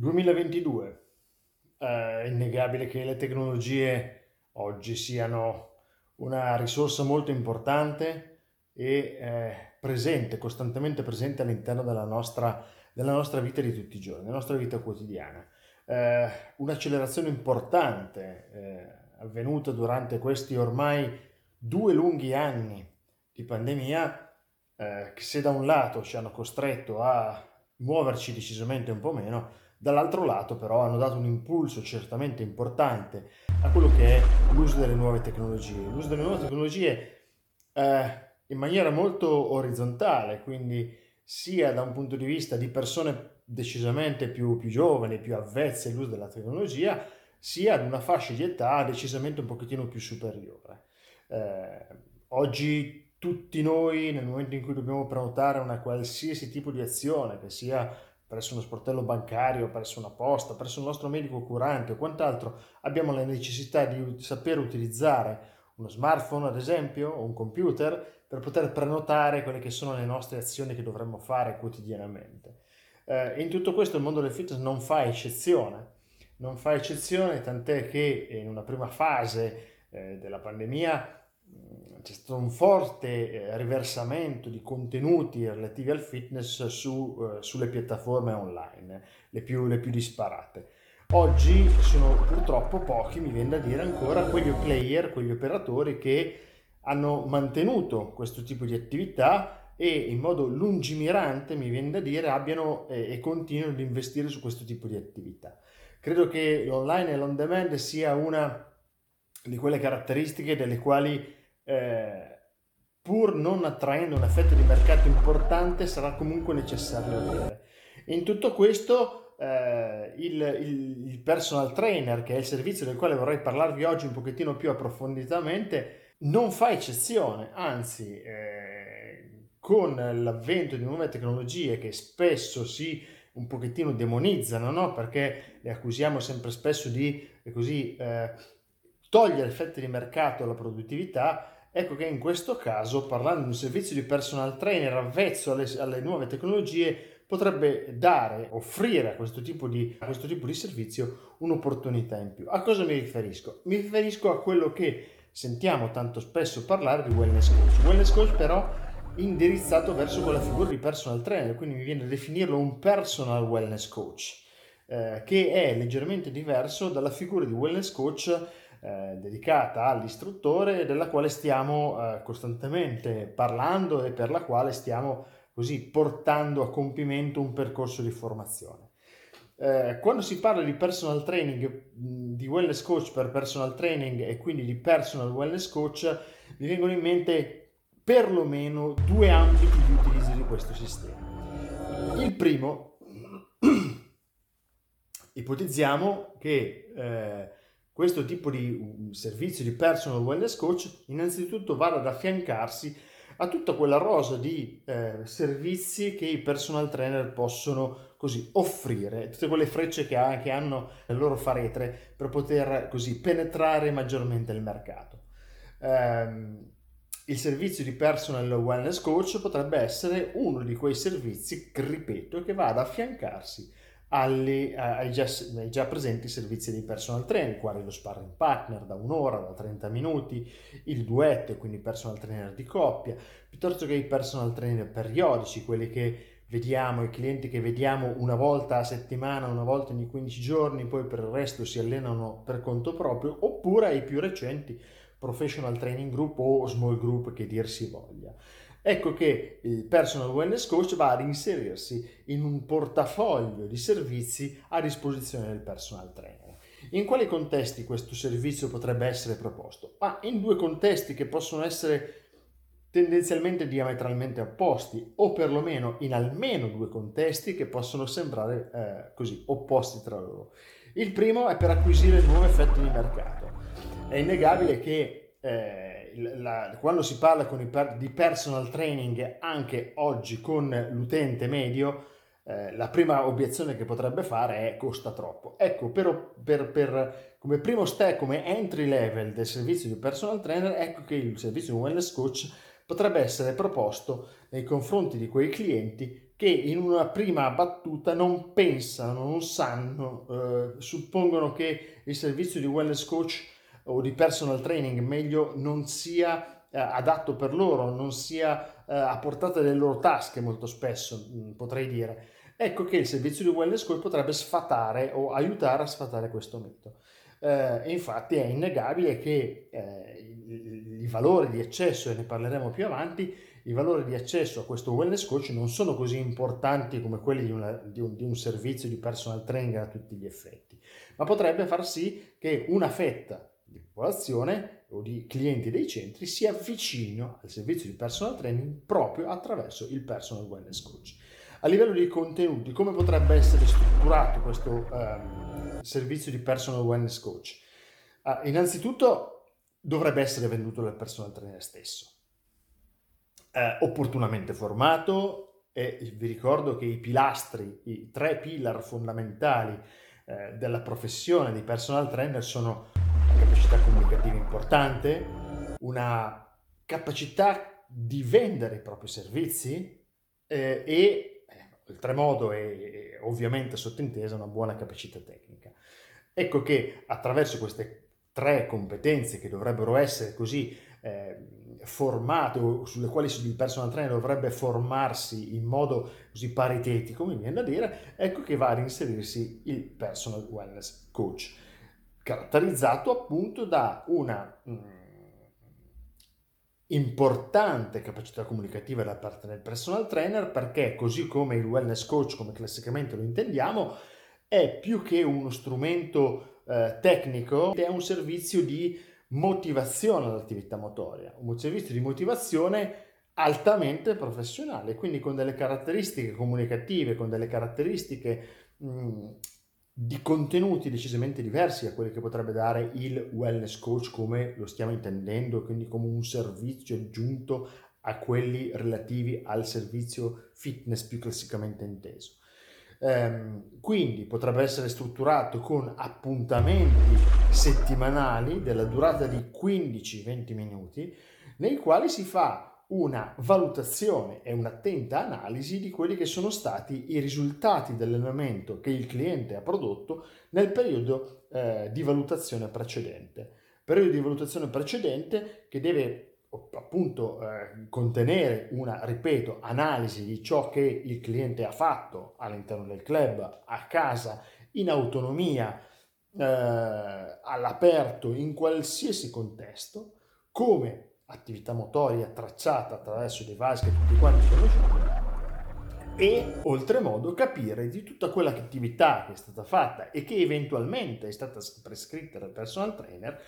2022. Eh, è innegabile che le tecnologie oggi siano una risorsa molto importante e eh, presente, costantemente presente all'interno della nostra, della nostra, vita di tutti i giorni, della nostra vita quotidiana. Eh, un'accelerazione importante eh, avvenuta durante questi ormai due lunghi anni di pandemia eh, che se da un lato ci hanno costretto a muoverci decisamente un po' meno, Dall'altro lato però hanno dato un impulso certamente importante a quello che è l'uso delle nuove tecnologie. L'uso delle nuove tecnologie eh, in maniera molto orizzontale, quindi sia da un punto di vista di persone decisamente più, più giovani, più avvezze all'uso della tecnologia, sia ad una fascia di età decisamente un pochettino più superiore. Eh, oggi tutti noi, nel momento in cui dobbiamo prenotare una qualsiasi tipo di azione, che sia presso uno sportello bancario, presso una posta, presso il nostro medico curante o quant'altro, abbiamo la necessità di saper utilizzare uno smartphone, ad esempio, o un computer per poter prenotare quelle che sono le nostre azioni che dovremmo fare quotidianamente. Eh, in tutto questo il mondo del fitness non fa eccezione, non fa eccezione, tant'è che in una prima fase eh, della pandemia c'è stato un forte eh, riversamento di contenuti relativi al fitness su, uh, sulle piattaforme online, le più, le più disparate. Oggi sono purtroppo pochi, mi viene da dire ancora, quegli player, quegli operatori che hanno mantenuto questo tipo di attività e in modo lungimirante, mi viene da dire, abbiano eh, e continuino ad investire su questo tipo di attività. Credo che l'online e l'on demand sia una di quelle caratteristiche delle quali eh, pur non attraendo un effetto di mercato importante, sarà comunque necessario avere. In tutto questo, eh, il, il, il, personal trainer, che è il servizio del quale vorrei parlarvi oggi un pochettino più approfonditamente, non fa eccezione, anzi, eh, con l'avvento di nuove tecnologie che spesso si un pochettino demonizzano, no? perché le accusiamo sempre spesso di così, eh, togliere effetti di mercato alla produttività, Ecco che in questo caso, parlando di un servizio di personal trainer avvezzo alle, alle nuove tecnologie, potrebbe dare, offrire a questo, tipo di, a questo tipo di servizio un'opportunità in più. A cosa mi riferisco? Mi riferisco a quello che sentiamo tanto spesso parlare di wellness coach. Wellness coach però indirizzato verso quella figura di personal trainer, quindi mi viene a definirlo un personal wellness coach, eh, che è leggermente diverso dalla figura di wellness coach eh, dedicata all'istruttore della quale stiamo eh, costantemente parlando e per la quale stiamo così portando a compimento un percorso di formazione. Eh, quando si parla di personal training, di wellness coach per personal training e quindi di personal wellness coach, mi vengono in mente perlomeno due ambiti di utilizzo di questo sistema. Il primo, ipotizziamo che eh, questo tipo di servizio di personal wellness coach innanzitutto vada ad affiancarsi a tutta quella rosa di eh, servizi che i personal trainer possono così offrire, tutte quelle frecce che, ha, che hanno nel loro faretre per poter così penetrare maggiormente il mercato. Um, il servizio di personal wellness coach potrebbe essere uno di quei servizi, ripeto, che va ad affiancarsi alle, ai, già, ai, già, presenti servizi di personal trainer, quali lo sparring partner da un'ora, da 30 minuti, il duetto, quindi personal trainer di coppia, piuttosto che i personal trainer periodici, quelli che vediamo, i clienti che vediamo una volta a settimana, una volta ogni 15 giorni, poi per il resto si allenano per conto proprio, oppure ai più recenti professional training group o small group che dir si voglia. Ecco che il personal wellness coach va ad inserirsi in un portafoglio di servizi a disposizione del personal trainer. In quali contesti questo servizio potrebbe essere proposto? Ma in due contesti che possono essere tendenzialmente diametralmente opposti o perlomeno in almeno due contesti che possono sembrare eh, così opposti tra loro. Il primo è per acquisire nuovi effetti di mercato. È innegabile che eh, la, quando si parla per, di personal training anche oggi con l'utente medio, eh, la prima obiezione che potrebbe fare è costa troppo. Ecco, per, per, per, come primo step, come entry level del servizio di personal trainer, ecco che il servizio di wellness coach potrebbe essere proposto nei confronti di quei clienti che in una prima battuta non pensano, non sanno, eh, suppongono che il servizio di wellness coach o di personal training meglio non sia eh, adatto per loro, non sia eh, a portata delle loro tasche molto spesso, mm, potrei dire. Ecco che il servizio di wellness coach potrebbe sfatare o aiutare a sfatare questo mito. Eh, infatti è innegabile che eh, i, i valori di eccesso, e ne parleremo più avanti, i valori di accesso a questo wellness coach non sono così importanti come quelli di, una, di, un, di, un, servizio di personal training a tutti gli effetti, ma potrebbe far sì che una fetta di popolazione o di clienti dei centri si avvicino al servizio di personal training proprio attraverso il personal wellness coach. A livello di contenuti, come potrebbe essere strutturato questo um, servizio di personal wellness coach? Uh, innanzitutto dovrebbe essere venduto dal personal trainer stesso eh, opportunamente formato e vi ricordo che i pilastri, i tre pillar fondamentali eh, della professione di personal trainer sono capacità comunicativa importante, una capacità di vendere i propri servizi eh, e eh, oltremodo e, ovviamente sottintesa una buona capacità tecnica. Ecco che attraverso queste tre competenze che dovrebbero essere così eh, formato, sulle quali il personal trainer dovrebbe formarsi in modo così paritetico, mi viene da dire, ecco che va ad inserirsi il personal wellness coach, caratterizzato appunto da una mh, mm, importante capacità comunicativa da parte del personal trainer, perché così come il wellness coach, come classicamente lo intendiamo, è più che uno strumento eh, tecnico, è un servizio di motivazione all'attività motoria, un servizio di motivazione altamente professionale, quindi con delle caratteristiche comunicative, con delle caratteristiche mh, di contenuti decisamente diversi da quelli che potrebbe dare il wellness coach come lo stiamo intendendo, quindi come un servizio aggiunto a quelli relativi al servizio fitness più classicamente inteso. Ehm, quindi potrebbe essere strutturato con appuntamenti settimanali della durata di 15-20 minuti, nei quali si fa una valutazione e un'attenta analisi di quelli che sono stati i risultati dell'allenamento che il cliente ha prodotto nel periodo eh, di valutazione precedente. Periodo di valutazione precedente che deve appunto eh, contenere una, ripeto, analisi di ciò che il cliente ha fatto all'interno del club, a casa, in autonomia, eh, all'aperto, in qualsiasi contesto, come attività motoria tracciata attraverso i device che tutti quanti conosciamo e oltremodo capire di tutta quella attività che è stata fatta e che eventualmente è stata prescritta dal personal trainer,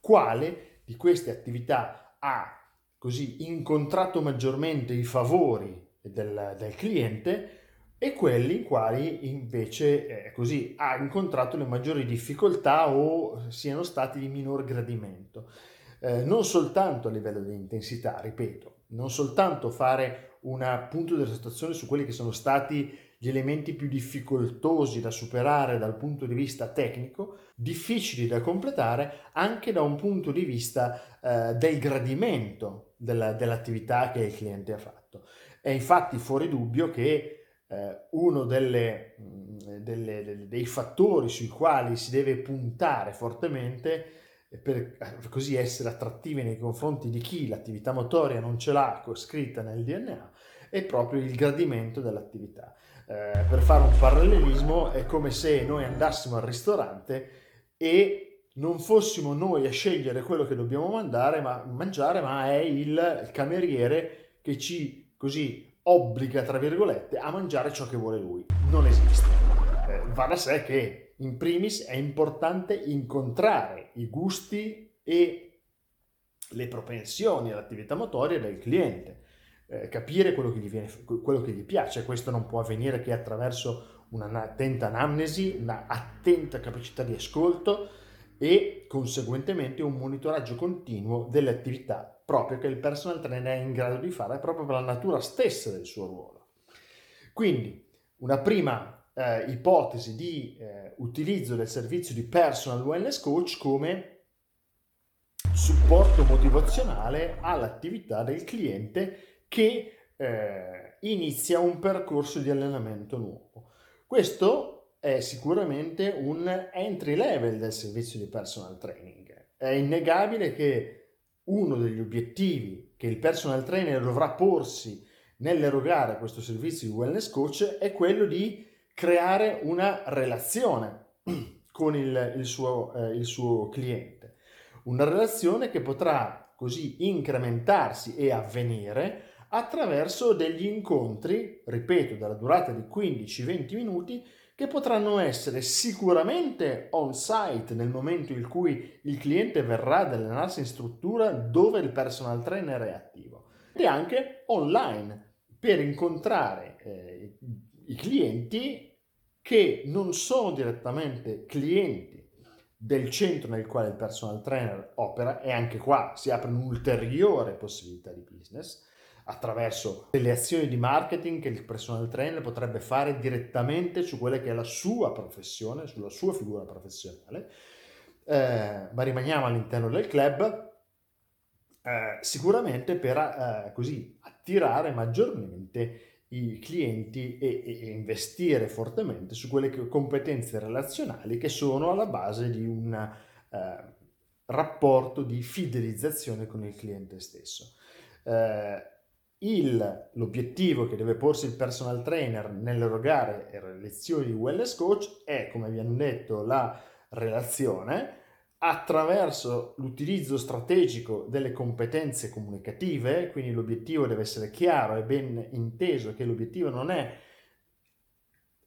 quale di queste attività ha così incontrato maggiormente i favori del, del cliente e quelli in quali invece eh, così ha incontrato le maggiori difficoltà o siano stati di minor gradimento. Eh, non soltanto a livello di intensità, ripeto, non soltanto fare un punto di situazione su quelli che sono stati gli elementi più difficoltosi da superare dal punto di vista tecnico, difficili da completare anche da un punto di vista eh, del gradimento della, dell'attività che il cliente ha fatto. È infatti fuori dubbio che eh, uno delle, mm, delle, dei fattori sui quali si deve puntare fortemente per eh, così essere attrattivi nei confronti di chi l'attività motoria non ce l'ha scritta nel DNA è proprio il gradimento dell'attività. Eh, per fare un parallelismo è come se noi andassimo al ristorante e non fossimo noi a scegliere quello che dobbiamo mandare, ma, mangiare, ma è il cameriere che ci così obbliga, tra virgolette, a mangiare ciò che vuole lui. Non esiste. Eh, va da sé che in primis è importante incontrare i gusti e le propensioni all'attività motoria del cliente eh, capire quello che, gli viene, quello che gli piace. Questo non può avvenire che attraverso un'attenta anamnesi, un'attenta capacità di ascolto e conseguentemente un monitoraggio continuo delle attività proprio che il personal trainer è in grado di fare proprio per la natura stessa del suo ruolo. Quindi una prima eh, ipotesi di eh, utilizzo del servizio di personal wellness coach come supporto motivazionale all'attività del cliente che eh, inizia un percorso di allenamento nuovo. Questo è sicuramente un entry level del servizio di personal training. È innegabile che uno degli obiettivi che il personal trainer dovrà porsi nell'erogare questo servizio di wellness coach è quello di creare una relazione con il, il, suo, eh, il suo cliente. Una relazione che potrà così incrementarsi e avvenire attraverso degli incontri, ripeto, dalla durata di 15-20 minuti, che potranno essere sicuramente on site nel momento in cui il cliente verrà ad allenarsi in struttura dove il personal trainer è attivo e anche online per incontrare eh, i clienti che non sono direttamente clienti del centro nel quale il personal trainer opera e anche qua si apre un'ulteriore possibilità di business attraverso delle azioni di marketing che il personal trainer potrebbe fare direttamente su quella che è la sua professione, sulla sua figura professionale, eh, ma rimaniamo all'interno del club eh, sicuramente per eh, così attirare maggiormente i clienti e, e, investire fortemente su quelle che, competenze relazionali che sono alla base di un eh, rapporto di fidelizzazione con il cliente stesso. Eh, il, l'obiettivo che deve porsi il personal trainer nell'erogare lezioni di wellness coach è, come abbiamo detto, la relazione attraverso l'utilizzo strategico delle competenze comunicative, quindi l'obiettivo deve essere chiaro e ben inteso che l'obiettivo non è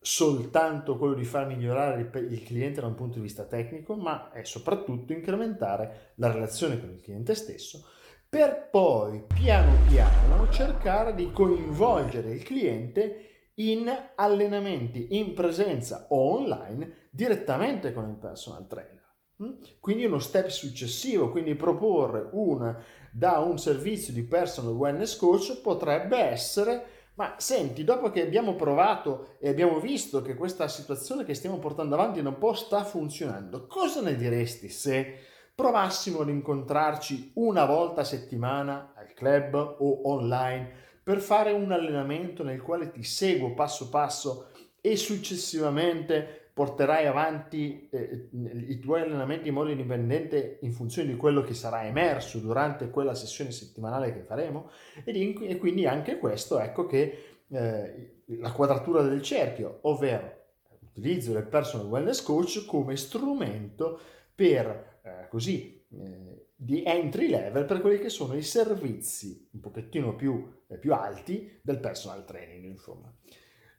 soltanto quello di far migliorare il cliente da un punto di vista tecnico, ma è soprattutto incrementare la relazione con il cliente stesso, per poi piano piano cercare di coinvolgere il cliente in allenamenti in presenza o online direttamente con il personal trainer. Mm? Quindi uno step successivo, quindi proporre un, da un servizio di personal wellness coach potrebbe essere, ma senti, dopo che abbiamo provato e abbiamo visto che questa situazione che stiamo portando avanti un po' sta funzionando, cosa ne diresti se provassimo ad incontrarci una volta a settimana al club o online per fare un allenamento nel quale ti seguo passo passo e successivamente porterai avanti eh, i tuoi allenamenti in modo indipendente in funzione di quello che sarà emerso durante quella sessione settimanale che faremo e, e quindi anche questo ecco che eh, la quadratura del cerchio, ovvero l'utilizzo del personal wellness coach come strumento per eh, così eh, di entry level per quelli che sono i servizi un pochettino più, eh, più alti del personal training insomma.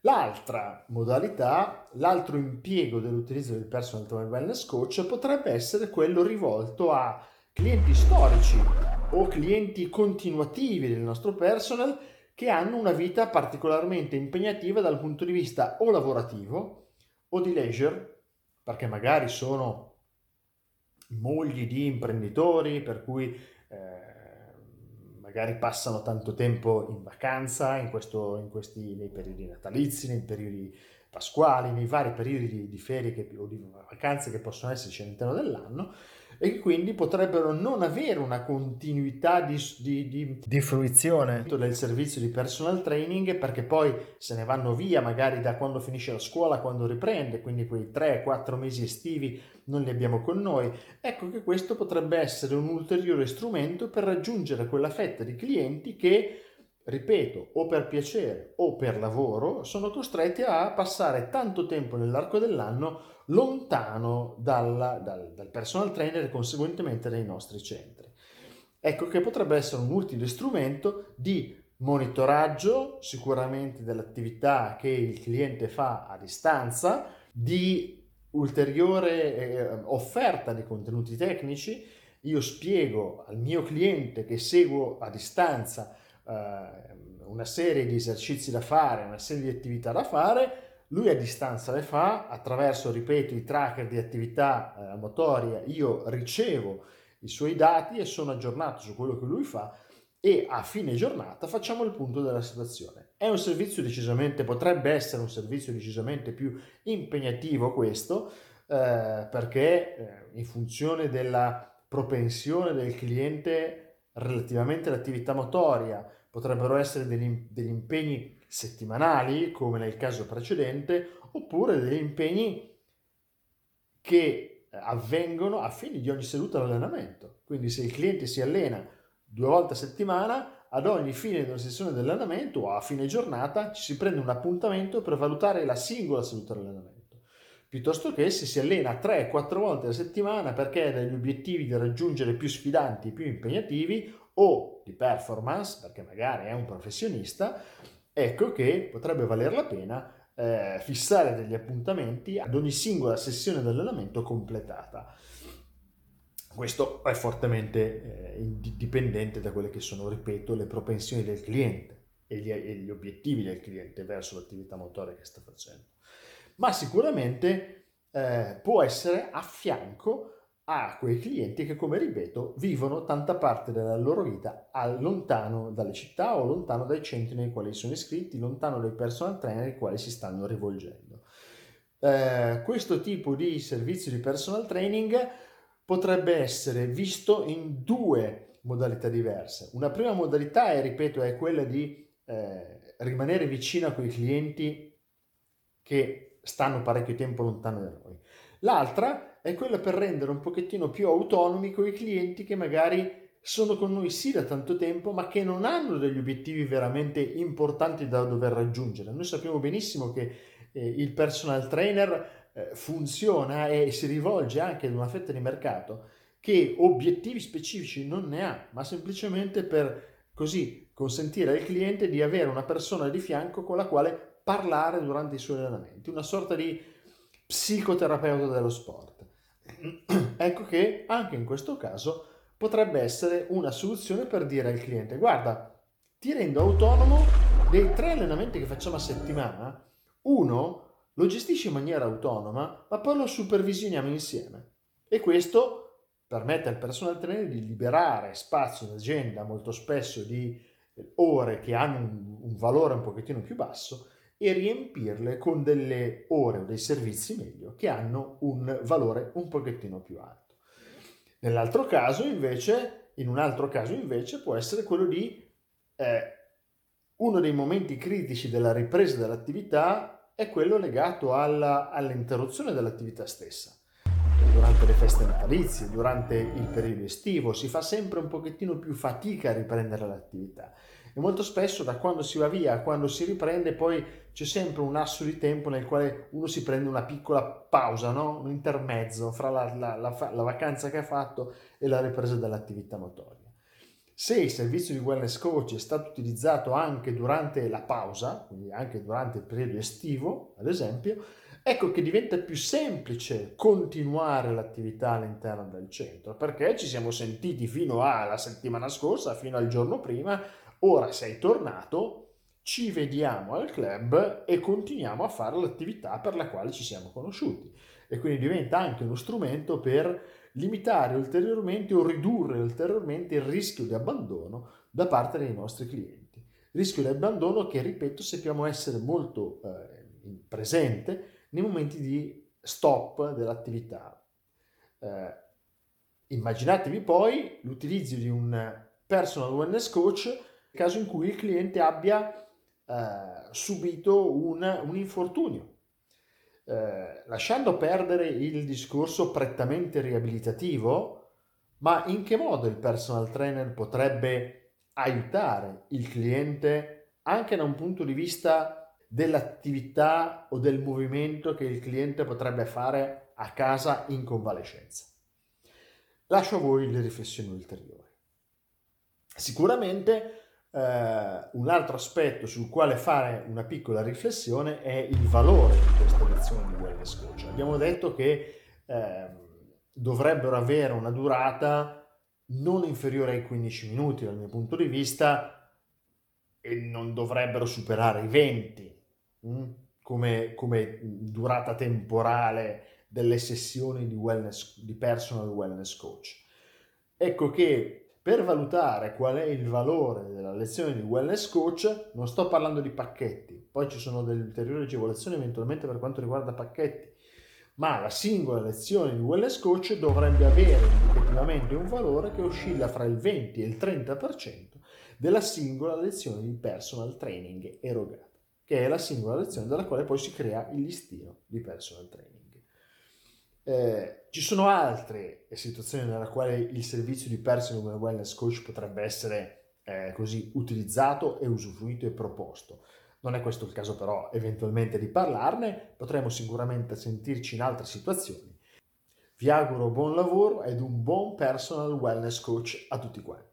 L'altra modalità, l'altro impiego dell'utilizzo del personal trainer wellness coach potrebbe essere quello rivolto a clienti storici o clienti continuativi del nostro personal che hanno una vita particolarmente impegnativa dal punto di vista o lavorativo o di leisure, perché magari sono mogli di imprenditori, per cui magari passano tanto tempo in vacanza, in questo, in questi, nei periodi natalizi, nei periodi pasquali, nei vari periodi di, di ferie che, o di vacanze che possono esserci all'interno dell'anno e quindi potrebbero non avere una continuità di, di, di, di, fruizione del servizio di personal training perché poi se ne vanno via magari da quando finisce la scuola, quando riprende, quindi quei 3-4 mesi estivi non li abbiamo con noi. Ecco che questo potrebbe essere un ulteriore strumento per raggiungere quella fetta di clienti che ripeto, o per piacere o per lavoro, sono costretti a passare tanto tempo nell'arco dell'anno lontano dalla, dal, dal personal trainer e conseguentemente dai nostri centri. Ecco che potrebbe essere un utile strumento di monitoraggio sicuramente dell'attività che il cliente fa a distanza, di ulteriore eh, offerta di contenuti tecnici. Io spiego al mio cliente che seguo a distanza eh, una serie di esercizi da fare, una serie di attività da fare, lui a distanza le fa attraverso, ripeto, i tracker di attività eh, motoria, io ricevo i suoi dati e sono aggiornato su quello che lui fa e a fine giornata facciamo il punto della situazione. È un servizio decisamente, potrebbe essere un servizio decisamente più impegnativo questo, eh, perché eh, in funzione della propensione del cliente relativamente all'attività motoria, potrebbero essere degli, degli impegni settimanali, come nel caso precedente, oppure degli impegni che avvengono a fine di ogni seduta di allenamento. Quindi se il cliente si allena due volte a settimana, ad ogni fine della sessione di allenamento o a fine giornata ci si prende un appuntamento per valutare la singola seduta di. Piuttosto che se si allena 3-4 volte a settimana perché ha degli obiettivi da raggiungere più sfidanti, più impegnativi o di performance, perché magari è un professionista, ecco che potrebbe valer la pena eh, fissare degli appuntamenti ad ogni singola sessione di allenamento completata. Questo è fortemente eh, dipendente da quelle che sono, ripeto, le propensioni del cliente e gli, e gli obiettivi del cliente verso l'attività motoria che sta facendo. Ma sicuramente eh, può essere a fianco a quei clienti che, come ripeto, vivono tanta parte della loro vita lontano dalle città o lontano dai centri nei quali sono iscritti, lontano dai personal trainer ai quali si stanno rivolgendo. Eh, questo tipo di servizio di personal training potrebbe essere visto in due modalità diverse. Una prima modalità, è, ripeto, è quella di eh, rimanere vicino a quei clienti che stanno parecchio tempo lontano da noi. L'altra è quella per rendere un pochettino più autonomi quei clienti che magari sono con noi sì da tanto tempo, ma che non hanno degli obiettivi veramente importanti da dover raggiungere. Noi sappiamo benissimo che eh, il personal trainer eh, funziona e si rivolge anche ad una fetta di mercato che obiettivi specifici non ne ha, ma semplicemente per così consentire al cliente di avere una persona di fianco con la quale parlare durante i suoi allenamenti, una sorta di psicoterapeuta dello sport. ecco che anche in questo caso potrebbe essere una soluzione per dire al cliente guarda, ti rendo autonomo dei tre allenamenti che facciamo a settimana, uno lo gestisci in maniera autonoma, ma poi lo supervisioniamo insieme. E questo permette al personal trainer di liberare spazio in agenda molto spesso di ore che hanno un, un valore un pochettino più basso e riempirle con delle ore o dei servizi meglio che hanno un valore un pochettino più alto. Nell'altro caso invece, in un altro caso invece può essere quello di eh, uno dei momenti critici della ripresa dell'attività è quello legato alla, all'interruzione dell'attività stessa. Durante le feste natalizie, durante il periodo estivo, si fa sempre un pochettino più fatica a riprendere l'attività e molto spesso da quando si va via a quando si riprende poi c'è sempre un asso di tempo nel quale uno si prende una piccola pausa, no? un intermezzo fra la, la, la, la vacanza che ha fatto e la ripresa dell'attività motoria. Se il servizio di wellness coach è stato utilizzato anche durante la pausa, quindi anche durante il periodo estivo, ad esempio, ecco che diventa più semplice continuare l'attività all'interno del centro, perché ci siamo sentiti fino alla settimana scorsa, fino al giorno prima, ora sei tornato, ci vediamo al club e continuiamo a fare l'attività per la quale ci siamo conosciuti. E quindi diventa anche uno strumento per limitare ulteriormente o ridurre ulteriormente il rischio di abbandono da parte dei nostri clienti. Rischio di abbandono che, ripeto, sappiamo essere molto eh, presente nei momenti di stop dell'attività. Eh, immaginatevi poi l'utilizzo di un personal wellness coach caso in cui il cliente abbia eh, subito un, un infortunio eh, lasciando perdere il discorso prettamente riabilitativo, ma in che modo il personal trainer potrebbe aiutare il cliente anche da un punto di vista dell'attività o del movimento che il cliente potrebbe fare a casa in convalescenza? Lascio a voi le riflessioni ulteriori. Sicuramente Uh, un altro aspetto sul quale fare una piccola riflessione è il valore di questa lezione di wellness coach. Abbiamo detto che uh, dovrebbero avere una durata non inferiore ai 15 minuti dal mio punto di vista e non dovrebbero superare i 20 mh? Mm, come, come, durata temporale delle sessioni di, wellness, di personal wellness coach. Ecco che per valutare qual è il valore della lezione di wellness coach, non sto parlando di pacchetti, poi ci sono delle ulteriori agevolazioni eventualmente per quanto riguarda pacchetti, ma la singola lezione di wellness coach dovrebbe avere indicativamente un valore che oscilla fra il 20 e il 30% della singola lezione di personal training erogata, che è la singola lezione dalla quale poi si crea il listino di personal training. Eh, ci sono altre situazioni nella quale il servizio di personal wellness coach potrebbe essere eh, così utilizzato e usufruito e proposto. Non è questo il caso però eventualmente di parlarne, potremo sicuramente sentirci in altre situazioni. Vi auguro buon lavoro ed un buon personal wellness coach a tutti quanti.